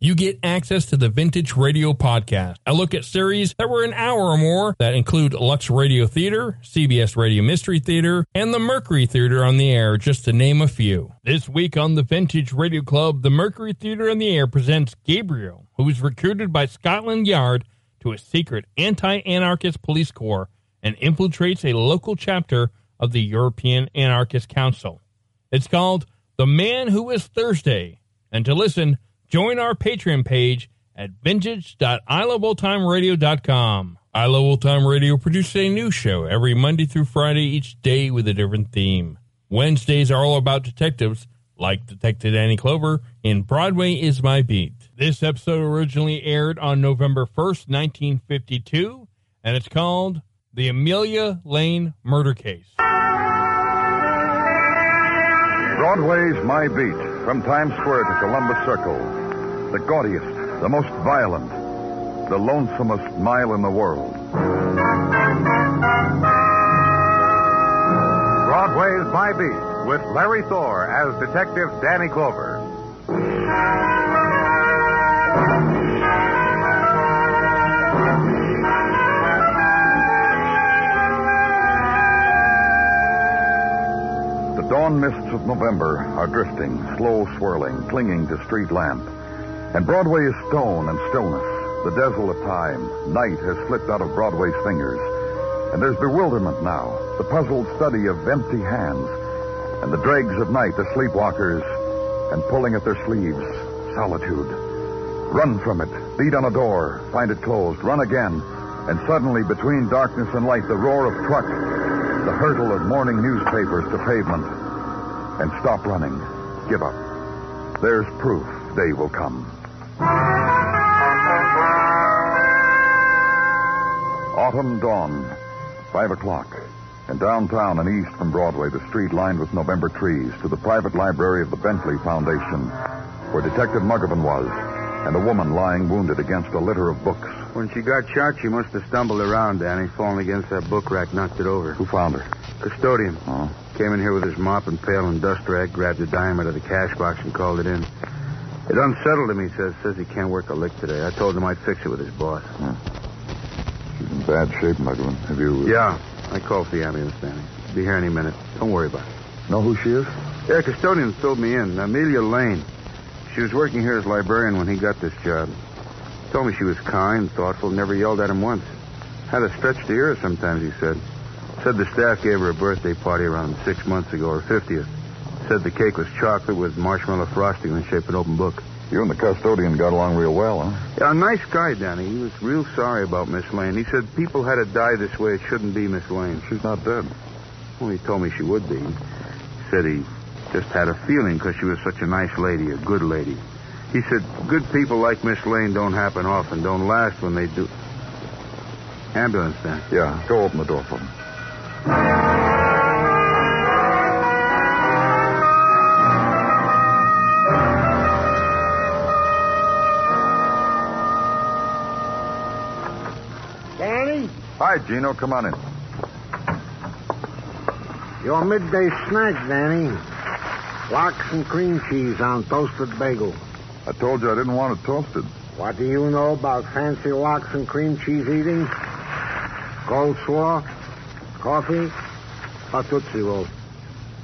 you get access to the Vintage Radio Podcast. I look at series that were an hour or more that include Lux Radio Theater, CBS Radio Mystery Theater, and the Mercury Theater on the Air, just to name a few. This week on the Vintage Radio Club, the Mercury Theater on the Air presents Gabriel, who is recruited by Scotland Yard to a secret anti anarchist police corps and infiltrates a local chapter of the European Anarchist Council. It's called The Man Who Was Thursday. And to listen, join our Patreon page at vintage.iloveoldtimeradio.com. I Love Old Time Radio produces a new show every Monday through Friday each day with a different theme. Wednesdays are all about detectives, like Detective Danny Clover in Broadway is My Beat. This episode originally aired on November 1st, 1952, and it's called The Amelia Lane Murder Case. Broadway's My Beat, from Times Square to Columbus Circle. The gaudiest, the most violent, the lonesomest mile in the world. Broadway's My Beat with Larry Thor as Detective Danny Clover. The dawn mists of November are drifting, slow swirling, clinging to street lamp. And Broadway is stone and stillness, the desolate of time. Night has slipped out of Broadway's fingers. And there's bewilderment now, the puzzled study of empty hands, and the dregs of night, the sleepwalkers, and pulling at their sleeves, solitude. Run from it, beat on a door, find it closed, run again, and suddenly, between darkness and light, the roar of truck, the hurtle of morning newspapers to pavement, and stop running, give up. There's proof day will come. Autumn dawn, five o'clock. And downtown and east from Broadway, the street lined with November trees to the private library of the Bentley Foundation, where Detective Muggavan was, and a woman lying wounded against a litter of books. When she got shot, she must have stumbled around, Danny, fallen against that book rack, knocked it over. Who found her? Custodian. Oh. Came in here with his mop and pail and dust rag, grabbed a dime out of the cash box and called it in. It unsettled him, he says. Says he can't work a lick today. I told him I'd fix it with his boss. She's in bad shape, Muggavan. Have you... Uh, yeah, I called for the ambulance, Danny. Be here any minute. Don't worry about it. Know who she is? Yeah, custodian filled me in. Amelia Lane. She was working here as librarian when he got this job. Told me she was kind, thoughtful, never yelled at him once. Had a stretch to hear sometimes, he said. Said the staff gave her a birthday party around six months ago, her 50th. Said the cake was chocolate with marshmallow frosting in the shape of an open book. You and the custodian got along real well, huh? Yeah, a nice guy, Danny. He was real sorry about Miss Lane. He said people had to die this way. It shouldn't be Miss Lane. She's not dead. Well, he told me she would be. He said he just had a feeling because she was such a nice lady, a good lady. He said good people like Miss Lane don't happen often, don't last when they do. Ambulance, then. Yeah, go open the door for them. Hi, Gino. Come on in. your midday snack, Danny. Lox and cream cheese on toasted bagel. I told you I didn't want it toasted. What do you know about fancy lox and cream cheese eating? Coleslaw, coffee, or Tootsie Roll.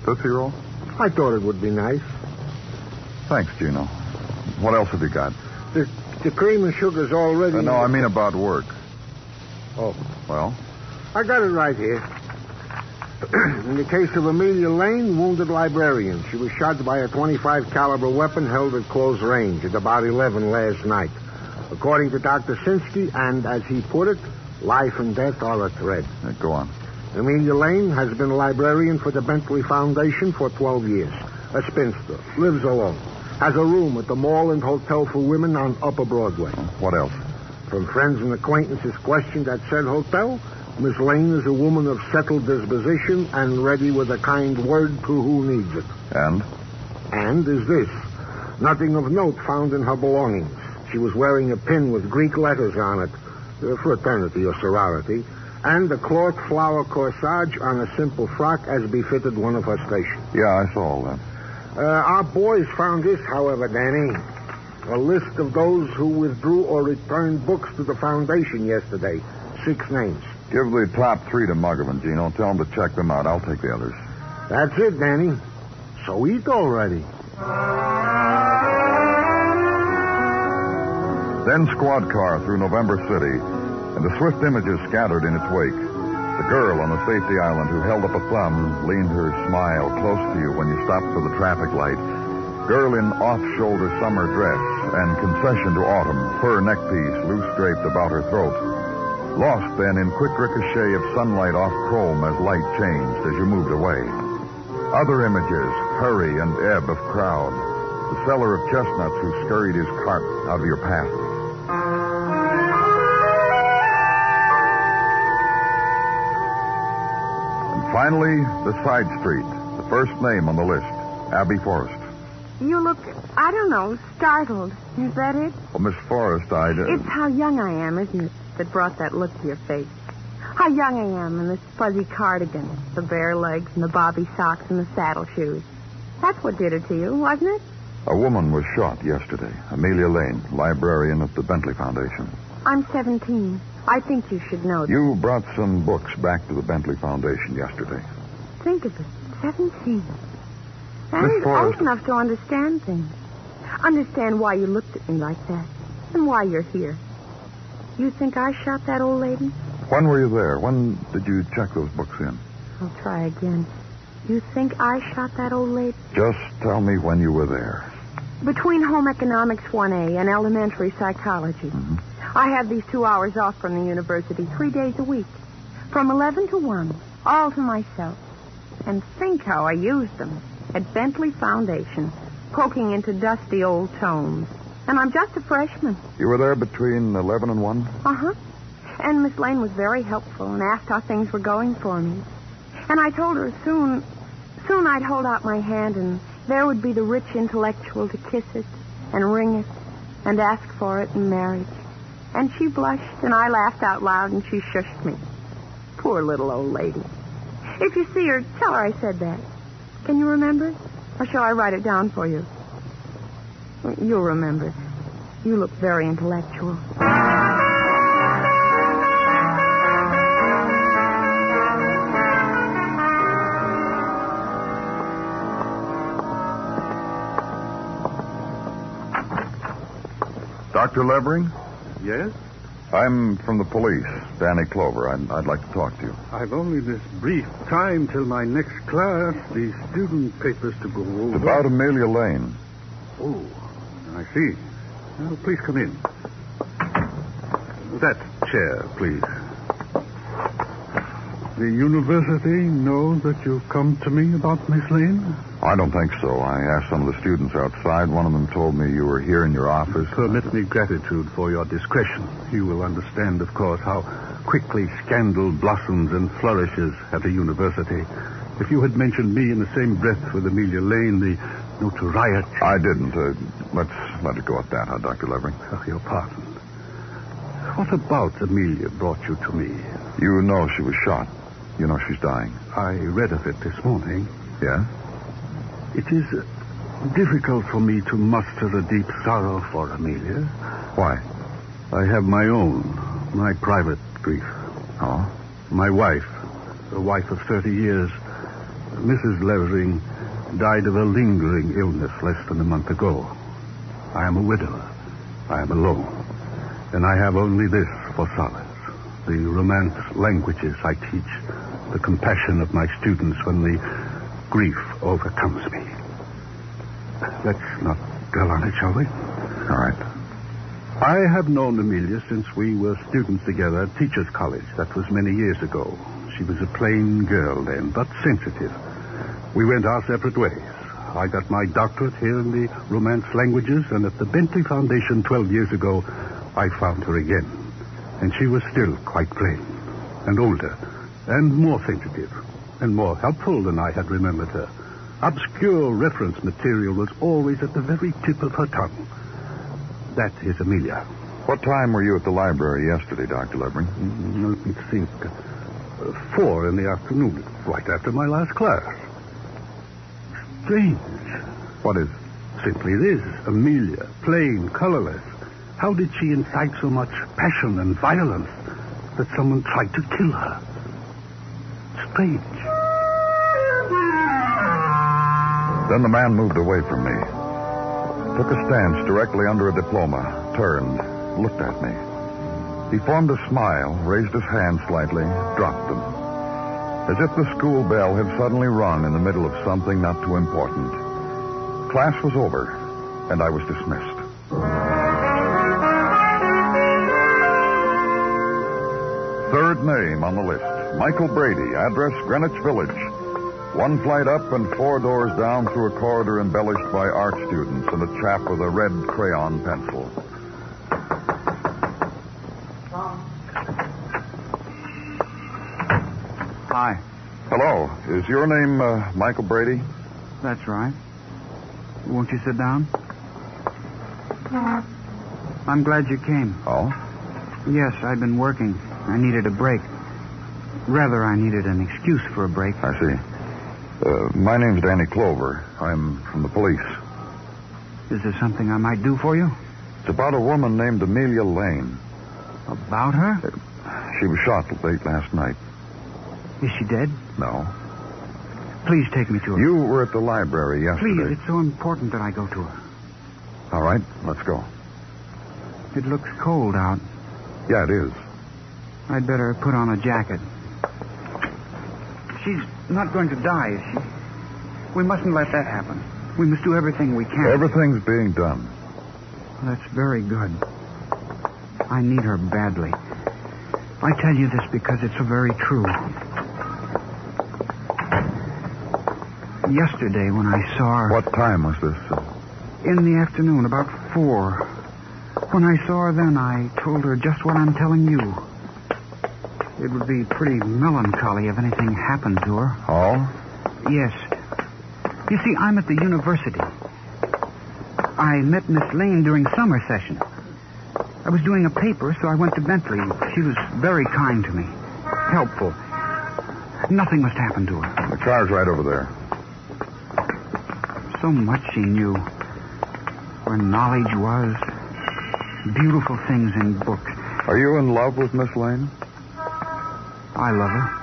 Tootsie Roll? I thought it would be nice. Thanks, Gino. What else have you got? The, the cream and sugar's already... Uh, no, I mean about work. Oh, Well, I got it right here. In the case of Amelia Lane, wounded librarian. She was shot by a 25 caliber weapon held at close range at about 11 last night. According to Dr. Sinsky, and as he put it, life and death are a thread. uh, go on. Amelia Lane has been a librarian for the Bentley Foundation for 12 years. A spinster, lives alone, has a room at the Mall and Hotel for Women on Upper Broadway. What else? From friends and acquaintances questioned at said hotel, Miss Lane is a woman of settled disposition and ready with a kind word to who needs it. And? And is this nothing of note found in her belongings. She was wearing a pin with Greek letters on it, fraternity or sorority, and a cloth flower corsage on a simple frock as befitted one of her station. Yeah, I saw all that. Uh, our boys found this, however, Danny. A list of those who withdrew or returned books to the foundation yesterday. Six names. Give the top three to Muggavan, Gino. Tell him to check them out. I'll take the others. That's it, Danny. So eat already. Then squad car through November City, and the swift images scattered in its wake. The girl on the safety island who held up a thumb leaned her smile close to you when you stopped for the traffic light. Girl in off-shoulder summer dress and concession to autumn, fur neckpiece loose draped about her throat. Lost then in quick ricochet of sunlight off chrome as light changed as you moved away. Other images, hurry and ebb of crowd. The seller of chestnuts who scurried his cart out of your path. And finally, the side street, the first name on the list, Abby Forrest. You look, I don't know, startled. Is that it? Well, Miss Forrest, I. Uh, It's how young I am, isn't it, that brought that look to your face? How young I am in this fuzzy cardigan, the bare legs and the bobby socks and the saddle shoes. That's what did it to you, wasn't it? a woman was shot yesterday. Amelia Lane, librarian at the Bentley Foundation. I'm 17. I think you should know that. You brought some books back to the Bentley Foundation yesterday. Think of it. 17. And old enough to understand things. Understand why you looked at me like that. And why you're here. You think I shot that old lady? When were you there? When did you check those books in? I'll try again. You think I shot that old lady? Just tell me when you were there. Between home economics 1A and elementary psychology. Mm-hmm. I have these two hours off from the university three days a week. From 11 to 1. All to myself. And think how I used them. At Bentley Foundation. Poking into dusty old tomes. And I'm just a freshman. You were there between 11 and 1? Uh-huh. And Miss Lane was very helpful and asked how things were going for me. And I told her soon, soon I'd hold out my hand and there would be the rich intellectual to kiss it and ring it and ask for it in marriage. And she blushed and I laughed out loud and she shushed me. Poor little old lady. If you see her, tell her I said that. Can you remember? Or shall I write it down for you? You'll remember. You look very intellectual. Dr. Levering? Yes? I'm from the police, Danny Clover. I'd, I'd like to talk to you. I've only this brief time till my next class, the student papers to go over. It's about Amelia Lane. Oh, I see. Please come in. That chair, please. The university knows that you've come to me about Miss Lane? I don't think so. I asked some of the students outside. One of them told me you were here in your office. Permit me gratitude for your discretion. You will understand, of course, how quickly scandal blossoms and flourishes at a university. If you had mentioned me in the same breath with Amelia Lane, the notoriety. I didn't. Uh, let's let it go at that, huh, Dr. Levering? Oh, your pardon. What about Amelia brought you to me? You know she was shot. You know she's dying. I read of it this morning. Yeah? It is difficult for me to muster a deep sorrow for Amelia. Why? I have my own, my private grief. Oh? My wife, a wife of 30 years, Mrs. Levering, died of a lingering illness less than a month ago. I am a widower. I am alone. And I have only this for solace the Romance languages I teach, the compassion of my students when the grief overcomes me. Let's not dwell on it, shall we? All right. I have known Amelia since we were students together at Teachers College. That was many years ago. She was a plain girl then, but sensitive. We went our separate ways. I got my doctorate here in the Romance languages, and at the Bentley Foundation 12 years ago, I found her again. And she was still quite plain, and older, and more sensitive, and more helpful than I had remembered her. Obscure reference material was always at the very tip of her tongue. That is Amelia. What time were you at the library yesterday, Dr. Levering? Mm, Let me think. Uh, four in the afternoon, right after my last class. Strange. What is? Simply this Amelia, plain, colorless. How did she incite so much passion and violence that someone tried to kill her? Strange. Then the man moved away from me, took a stance directly under a diploma, turned, looked at me. He formed a smile, raised his hand slightly, dropped them. As if the school bell had suddenly rung in the middle of something not too important. Class was over, and I was dismissed. Third name on the list Michael Brady, address Greenwich Village. One flight up and four doors down through a corridor embellished by art students and a chap with a red crayon pencil. Hi. Hello. Is your name uh, Michael Brady? That's right. Won't you sit down? I'm glad you came. Oh? Yes, I've been working. I needed a break. Rather, I needed an excuse for a break. I see. Uh, my name's Danny Clover. I'm from the police. Is there something I might do for you? It's about a woman named Amelia Lane. About her? She was shot late last night. Is she dead? No. Please take me to her. You were at the library yesterday. Please, it's so important that I go to her. All right, let's go. It looks cold out. Yeah, it is. I'd better put on a jacket. She's not going to die, is she? We mustn't let that happen. We must do everything we can. Everything's being done. That's very good. I need her badly. I tell you this because it's so very true. Yesterday, when I saw her. What time was this? In the afternoon, about four. When I saw her then, I told her just what I'm telling you. It would be pretty melancholy if anything happened to her. oh? Yes. You see, I'm at the university. I met Miss Lane during summer session. I was doing a paper, so I went to Bentley. She was very kind to me, helpful. Nothing must happen to her. The car's right over there. So much she knew. Where knowledge was. Beautiful things in books. Are you in love with Miss Lane? I love her.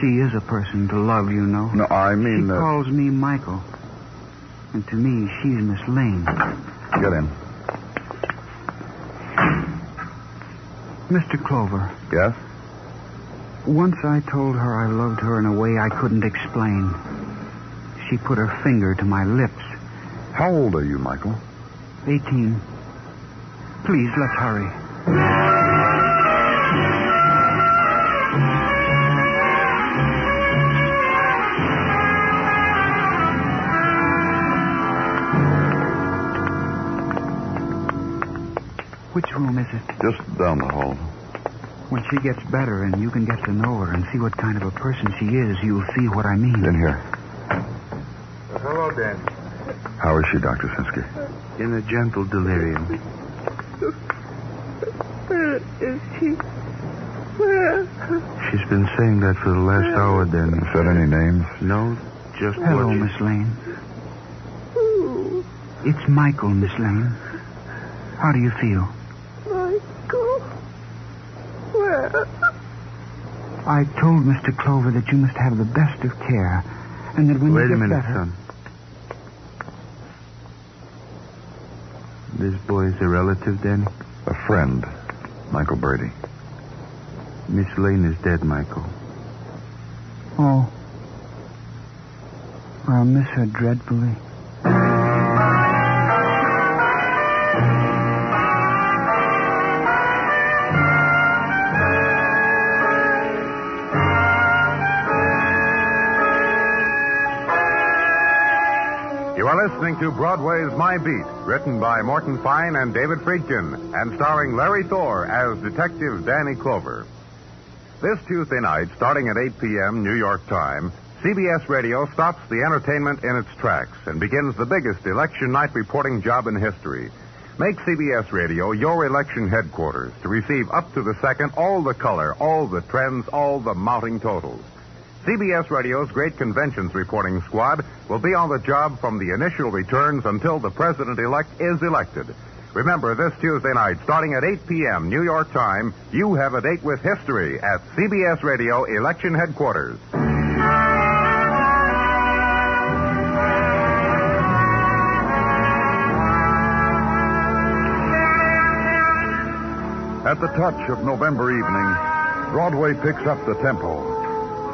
She is a person to love, you know. No, I mean. she uh, calls me Michael. And to me, she's Miss Lane. Get in. Mr. Clover, Yes? once I told her I loved her in a way I couldn't explain. She put her finger to my lips. How old are you, Michael? Eighteen. Please, let's hurry. Just down the hall. When she gets better and you can get to know her and see what kind of a person she is, you'll see what I mean. In here. hello, Dan. How is she, Dr. Sinsky? In a gentle delirium. Where is she? Where? She's been saying that for the last hour, Dan. Said any names? No, just Hello, what she- Miss Lane. Ooh, It's Michael, Miss Lane. How do you feel? Michael. Where? I told Mr. Clover that you must have the best of care, and that when Wait you get a minute, better, son. This boy's a relative, Danny? A friend, Michael Brady. Miss Lane is dead, Michael. Oh. I'll miss her dreadfully. Listening to Broadway's My Beat, written by Morton Fine and David Friedkin, and starring Larry Thor as Detective Danny Clover. This Tuesday night, starting at 8 p.m. New York time, CBS Radio stops the entertainment in its tracks and begins the biggest election night reporting job in history. Make CBS Radio your election headquarters to receive up to the second all the color, all the trends, all the mounting totals. CBS Radio's great conventions reporting squad will be on the job from the initial returns until the president elect is elected. Remember, this Tuesday night, starting at 8 p.m. New York time, you have a date with history at CBS Radio Election Headquarters. At the touch of November evening, Broadway picks up the tempo.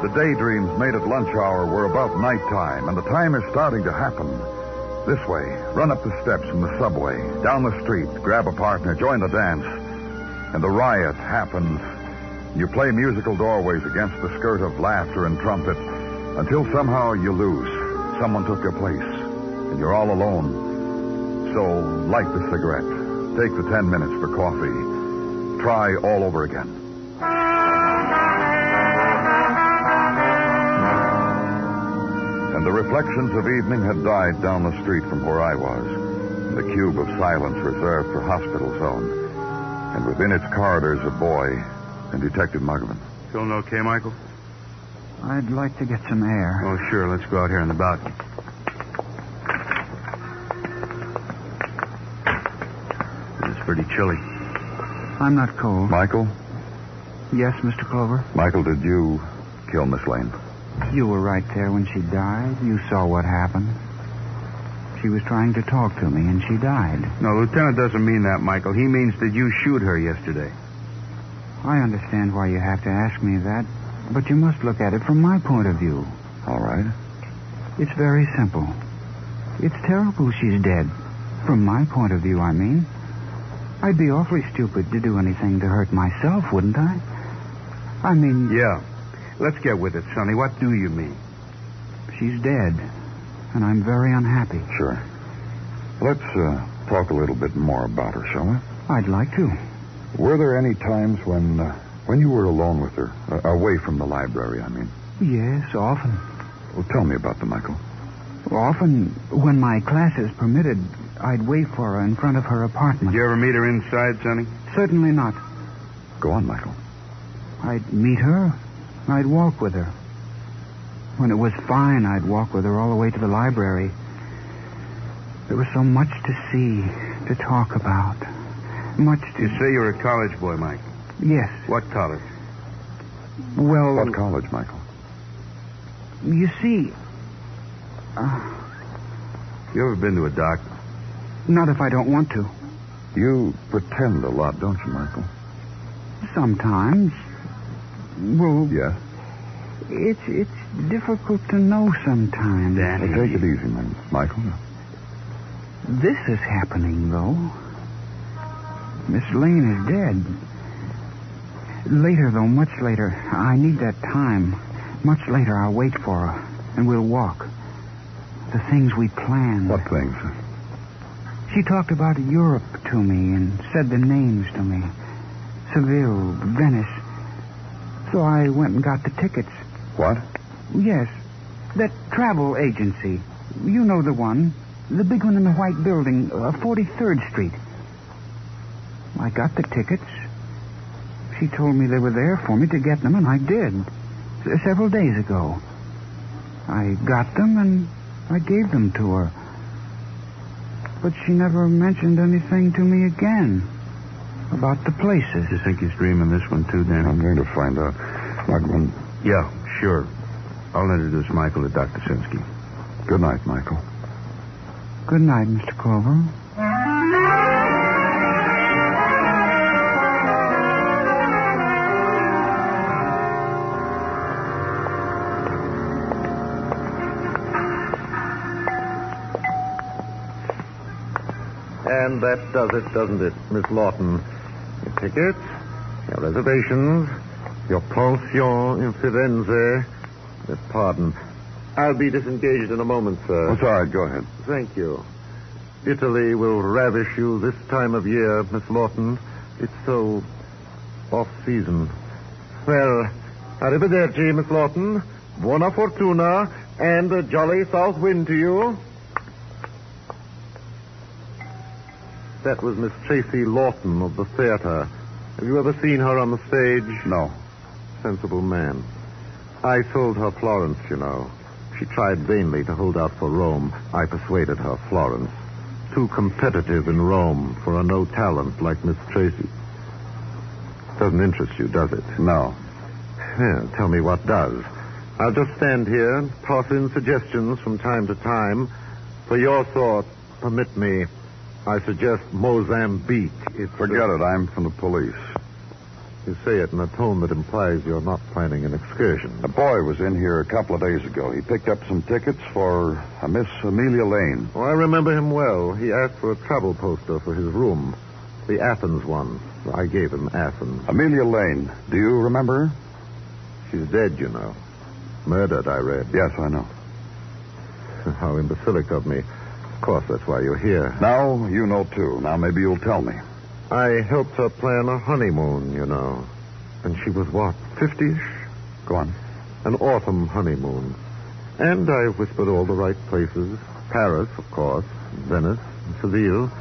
The daydreams made at lunch hour were about nighttime, and the time is starting to happen. This way, run up the steps from the subway, down the street, grab a partner, join the dance. And the riot happens. You play musical doorways against the skirt of laughter and trumpet until somehow you lose. Someone took your place, and you're all alone. So light the cigarette. Take the ten minutes for coffee. Try all over again. And the reflections of evening had died down the street from where I was, in the cube of silence reserved for hospital zone. And within its corridors, a boy and Detective Muggavan. Feeling okay, Michael? I'd like to get some air. Oh, sure. Let's go out here in the balcony. It's pretty chilly. I'm not cold. Michael? Yes, Mr. Clover? Michael, did you kill Miss Lane? You were right there when she died. You saw what happened. She was trying to talk to me, and she died. No, Lieutenant doesn't mean that, Michael. He means did you shoot her yesterday? I understand why you have to ask me that, but you must look at it from my point of view. All right. It's very simple. It's terrible she's dead. From my point of view, I mean. I'd be awfully stupid to do anything to hurt myself, wouldn't I? I mean, Yeah. Let's get with it, Sonny. What do you mean? she's dead, and I'm very unhappy. Sure. Let's uh, talk a little bit more about her, shall we? I'd like to. Were there any times when uh, when you were alone with her, uh, away from the library? I mean. Yes, often. Well, tell me about them, Michael. Often, when my classes permitted, I'd wait for her in front of her apartment. Did you ever meet her inside, Sonny? Certainly not. Go on, Michael. I'd meet her. I'd walk with her. When it was fine, I'd walk with her all the way to the library. There was so much to see, to talk about. Much to... You say you're a college boy, Mike. Yes. What college? Well, What college, Michael? you see... Uh, You ever been to a doctor? not if I don't want to. You pretend a lot, don't you, Michael? Sometimes. Well, Yes. it's it's difficult to know sometimes. Well, take it easy, man. Michael. This is happening, though. Miss Lane is dead. Later, though, much later. I need that time. Much later, I'll wait for her, and we'll walk. The things we planned. What things? She talked about Europe to me and said the names to me Seville, Venice. So I went and got the tickets. What? Yes, that travel agency. You know the one. The big one in the white building, uh, 43rd Street. I got the tickets. She told me they were there for me to get them, and I did. S- several days ago. I got them, and I gave them to her. But she never mentioned anything to me again about the places. You think he's dreaming this one, too, Danny? I'm going to find out. Muggavan. Yeah, sure. I'll introduce Michael to Dr. Sinsky. Good night, Michael. Good night, Mr. Clover. And that does it, doesn't it, Miss Lawton? Tickets, your reservations, your pension in Firenze. Uh, Pardon. I'll be disengaged in a moment, sir. That's all right. Go ahead. Thank you. Italy will ravish you this time of year, Miss Lawton. It's so off season. Well, arrivederci, Miss Lawton. Buona fortuna and a jolly south wind to you. That was Miss Tracy Lawton of the theater. Have you ever seen her on the stage? No. Sensible man. I sold her Florence, you know. She tried vainly to hold out for Rome. I persuaded her Florence. Too competitive in Rome for a no talent like Miss Tracy. Doesn't interest you, does it? No. Yeah, tell me what does. I'll just stand here and toss in suggestions from time to time. For your thought, permit me, I suggest Mozambique. It's Forget it. I'm from the police. You say it in a tone that implies you're not planning an excursion. A boy was in here a couple of days ago. He picked up some tickets for a Miss Amelia Lane. Oh, I remember him well. He asked for a travel poster for his room. The Athens one. I gave him Athens. Amelia Lane. Do you remember her? She's dead, you know. Murdered, I read. Yes, I know. How imbecilic of me. Of course, that's why you're here. Now you know, too. Now maybe you'll tell me. I helped her plan a honeymoon, you know. And she was what, 50-ish? Go on. An autumn honeymoon. And I whispered all the right places. Paris, of course, Venice, Seville,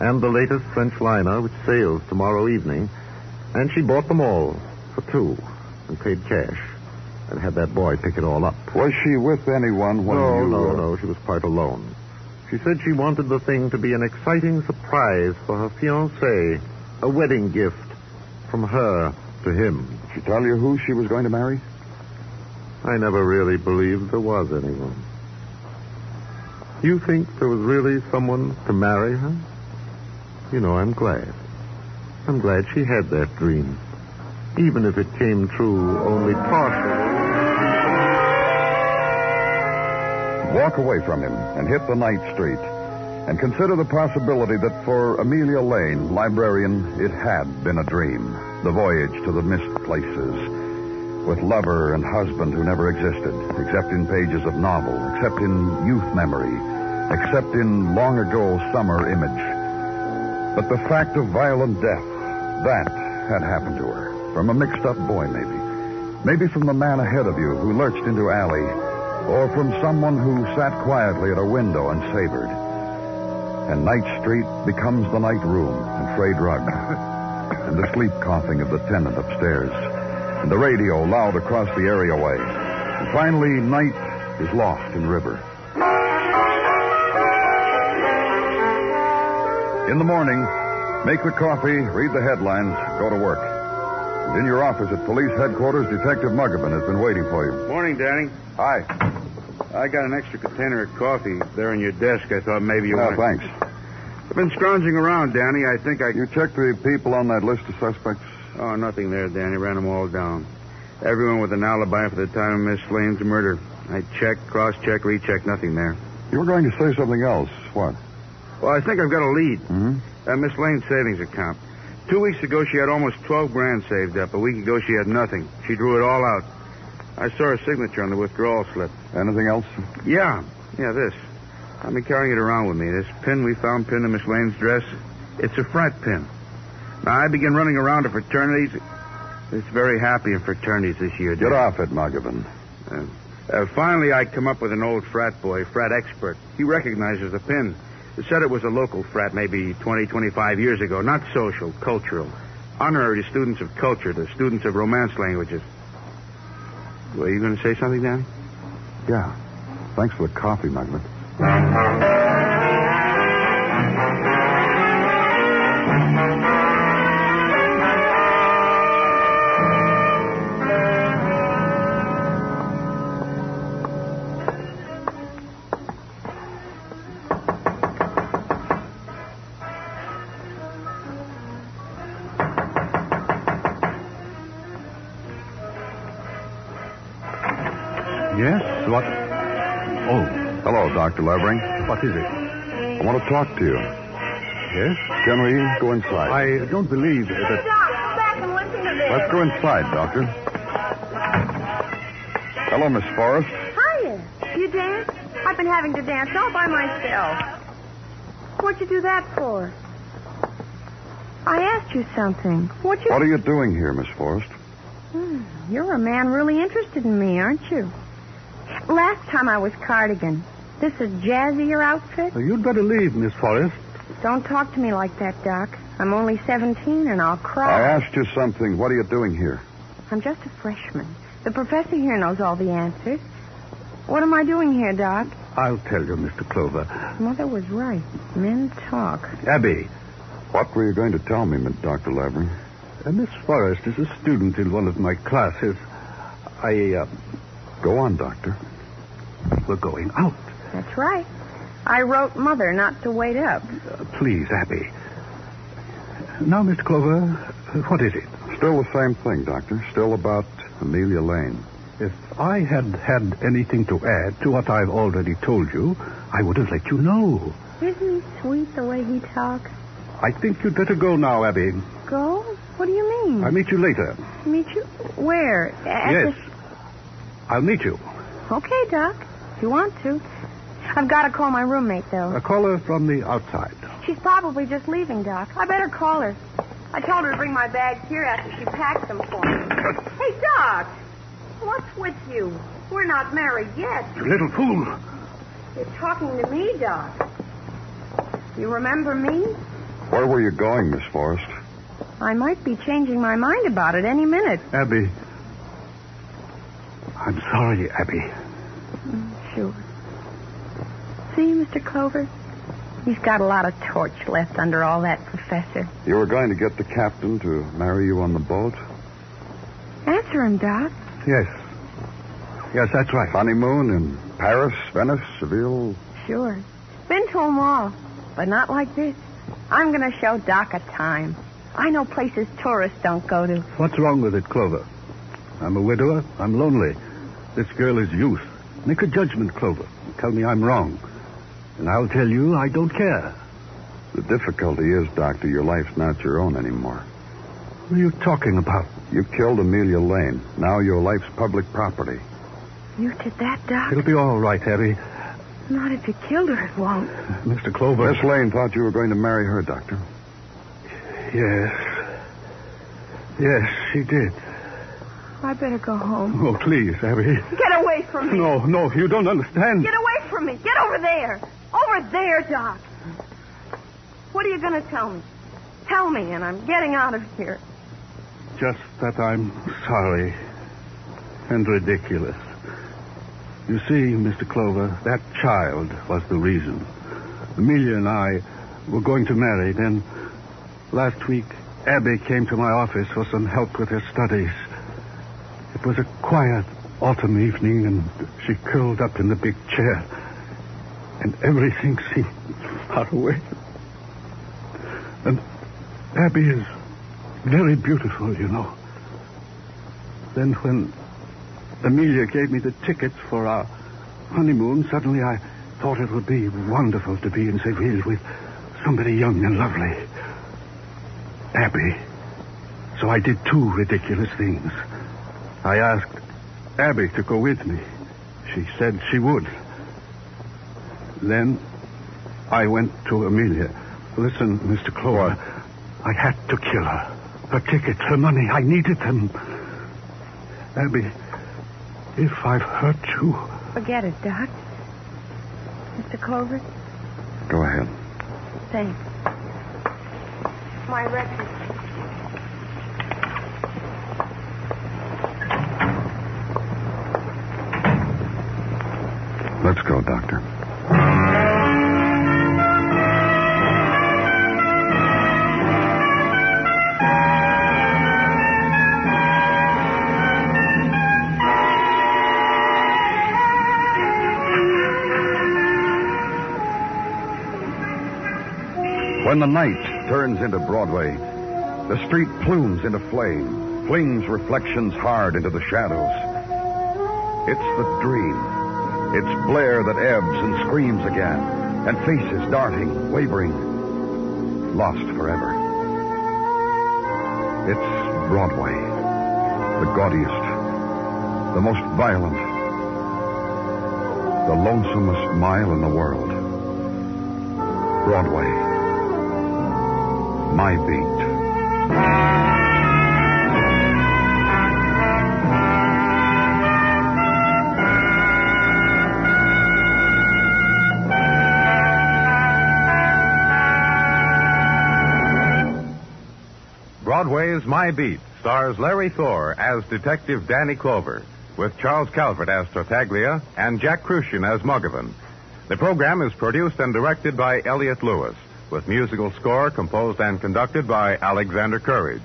and the latest French liner, which sails tomorrow evening. And she bought them all for two and paid cash. And had that boy pick it all up. Was she with anyone when no, you... no, uh, no. She was quite alone. She said she wanted the thing to be an exciting surprise for her fiancé. A wedding gift from her to him. Did she tell you who she was going to marry? I never really believed there was anyone. You think there was really someone to marry her? You know, I'm glad. I'm glad she had that dream. Even if it came true only partially. Walk away from him and hit the night street. And consider the possibility that for Amelia Lane, librarian, it had been a dream. The voyage to the missed places. With lover and husband who never existed, except in pages of novel, except in youth memory, except in long ago summer image. But the fact of violent death, that had happened to her. From a mixed up boy, maybe. Maybe from the man ahead of you who lurched into alley, or from someone who sat quietly at a window and savored. And Night Street becomes the night room and frayed rug, and the sleep coughing of the tenant upstairs, and the radio loud across the areaway. And finally, night is lost in river. In the morning, make the coffee, read the headlines, go to work. And in your office at police headquarters, Detective Muggavan has been waiting for you. Morning, Danny. Hi. I got an extra container of coffee there on your desk. I thought maybe you Oh, wanted... thanks. I've been scrounging around, Danny. I think I... You checked the people on that list of suspects? Oh, nothing there, Danny. Ran them all down. Everyone with an alibi for the time of Miss Lane's murder. I checked, cross-checked, rechecked. Nothing there. You were going to say something else. What? Well, I think I've got a lead. Hmm? That Miss Lane's savings account. Two weeks ago, she had almost 12 grand saved up. A week ago, she had nothing. She drew it all out. I saw her signature on the withdrawal slip. Anything else? Yeah. Yeah, this. I've been carrying it around with me. This pin we found pinned in Miss Lane's dress, it's a frat pin. Now, I began running around to fraternities. It's very happy in fraternities this year. Get off it, Muggavan. Uh, uh, finally, I come up with an old frat boy, frat expert. He recognizes the pin. He said it was a local frat maybe 20, 25 years ago. Not social, cultural. Honorary students of culture, the students of romance languages. Were you going to say something, Danny? Yeah. Thanks for the coffee, Muggavan. What? Oh, Hello, Dr. Levering. what is it? I want to talk to you. Yes? Can we go inside? I don't believe Hey, that. Doc, back and listen to this. Let's go inside, Doctor. Hello, Miss Forrest. Hiya. You dance? I've been having to dance all by myself. What'd you do that for? I asked you something. What you... What are you doing here, Miss Forrest? Hmm, You're a man really interested in me, aren't you? Last time I was cardigan. This is jazzy your outfit? You'd better leave, Miss Forrest. Don't talk to me like that, Doc. I'm only 17 and I'll cry. I asked you something. What are you doing here? I'm just a freshman. The professor here knows all the answers. What am I doing here, Doc? I'll tell you, Mr. Clover. Mother was right. Men talk. Abby, What were you going to tell me, Dr. Levering? uh, Miss Forrest is a student in one of my classes. I, uh, Go on, Doctor. We're going out. That's right. I wrote Mother not to wait up. Uh, please, Abby. Now, Mr. Clover, uh, what is it? Still the same thing, Doctor. Still about Amelia Lane. If I had had anything to add to what I've already told you, I would have let you know. Isn't he sweet the way he talks? I think you'd better go now, Abby. Go? What do you mean? I'll meet you later. Meet you? Where? At yes. I'll meet you. Okay, Doc. You want to. I've got to call my roommate, though. A caller from the outside. She's probably just leaving, Doc. I better call her. I told her to bring my bags here after she packed them for me. hey, Doc! What's with you? We're not married yet. You little fool. You're talking to me, Doc. You remember me? Where were you going, Miss Forrest? I might be changing my mind about it any minute. Abby. I'm sorry, Abby. Sure. See, Mr. Clover? He's got a lot of torch left under all that professor. You were going to get the captain to marry you on the boat? Answer him, Doc. Yes. Yes, that's right. Honeymoon in Paris, Venice, Seville? Sure. Been to 'em all, but not like this. I'm going to show Doc a time. I know places tourists don't go to. What's wrong with it, Clover? I'm a widower. I'm lonely. This girl is youth. Make a judgment, Clover. Tell me I'm wrong. And I'll tell you I don't care. The difficulty is, Doctor, your life's not your own anymore. What are you talking about? You killed Amelia Lane. Now your life's public property. You did that, Doc? It'll be all right, Abby. Not if you killed her, it won't. Mr. Clover. Miss Lane thought you were going to marry her, Doctor. Yes. Yes, she did. I better go home. Oh, please, Abby. Get away from me. No, no, you don't understand. Get away from me. Get over there. Over there, Doc. What are you going to tell me? Tell me, and I'm getting out of here. Just that I'm sorry and ridiculous. You see, Mr. Clover, that child was the reason. Amelia and I were going to marry. Then last week, Abby came to my office for some help with her studies. It was a quiet autumn evening, and she curled up in the big chair, and everything seemed far away. And Abby is very beautiful, you know. Then when Amelia gave me the tickets for our honeymoon, suddenly I thought it would be wonderful to be in Seville with somebody young and lovely. Abby. So I did two ridiculous things. I asked Abby to go with me. She said she would. Then I went to Amelia. Listen, Mr. Clover. I had to kill her. Her tickets, her money, I needed them. Abby, if I've hurt you. Forget it, Doc. Mr. Clover, Go ahead. thanks. My record. Let's go, Doctor. When the night turns into Broadway, the street plumes into flame, flings reflections hard into the shadows. It's the dream. It's Blair that ebbs and screams again, and faces darting, wavering, lost forever. It's Broadway, the gaudiest, the most violent, the lonesomest mile in the world. Broadway, my beat. Beat stars Larry Thor as Detective Danny Clover, with Charles Calvert as Tartaglia and Jack Kruschen as Muggavan. The program is produced and directed by Elliott Lewis, with musical score composed and conducted by Alexander Courage.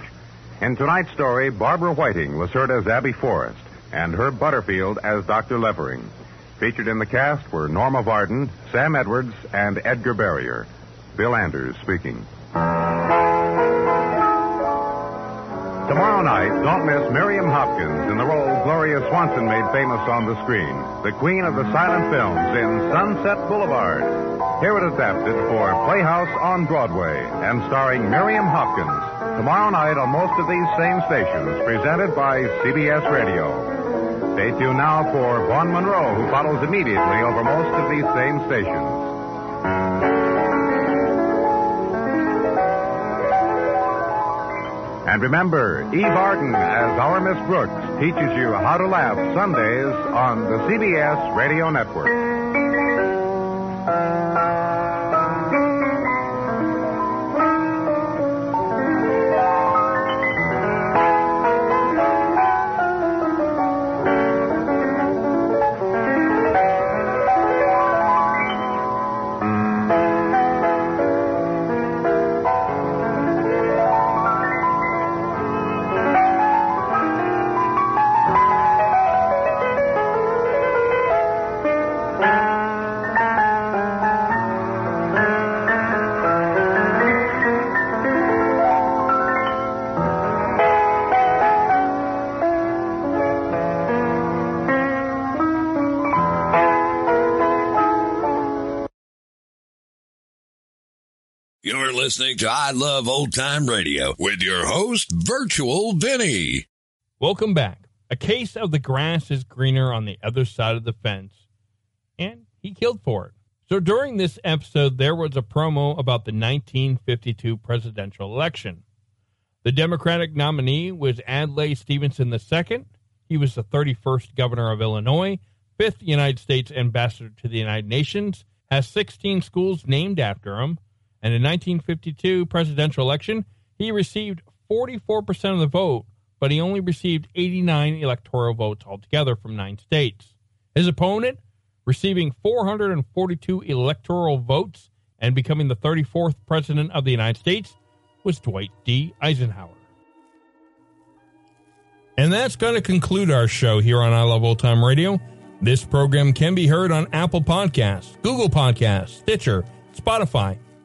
In tonight's story, Barbara Whiting was heard as Abby Forrest and Herb Butterfield as Dr. Levering. Featured in the cast were Norma Varden, Sam Edwards, and Edgar Barrier. Bill Anders speaking. Tomorrow night, don't miss Miriam Hopkins in the role Gloria Swanson made famous on the screen, the queen of the silent films in Sunset Boulevard. Hear it adapted for Playhouse on Broadway and starring Miriam Hopkins. Tomorrow night on most of these same stations, presented by CBS Radio. Stay tuned now for Vaughn Monroe, who follows immediately over most of these same stations. And remember, Eve Arden as our Miss Brooks teaches you how to laugh Sundays on the CBS Radio Network. You're listening to I Love Old Time Radio with your host, Virtual Vinny. Welcome back. A case of the grass is greener on the other side of the fence, and he killed for it. So during this episode, there was a promo about the 1952 presidential election. The Democratic nominee was Adlai Stevenson II. He was the 31st governor of Illinois, fifth United States ambassador to the United Nations, has 16 schools named after him, and in 1952 presidential election, he received 44% of the vote, but he only received 89 electoral votes altogether from nine states. His opponent, receiving 442 electoral votes and becoming the 34th president of the United States, was Dwight D. Eisenhower. And that's going to conclude our show here on I Love Old Time Radio. This program can be heard on Apple Podcasts, Google Podcasts, Stitcher, Spotify,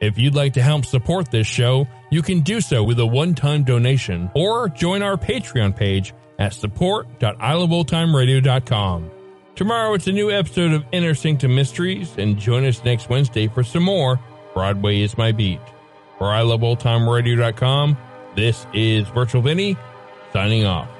If you'd like to help support this show, you can do so with a one-time donation or join our Patreon page at support.iloveoldtimeradio.com. Tomorrow it's a new episode of Inner Sanctum Mysteries, and join us next Wednesday for some more Broadway is My Beat. For iloveoldtimeradio.com, this is Virtual Vinny signing off.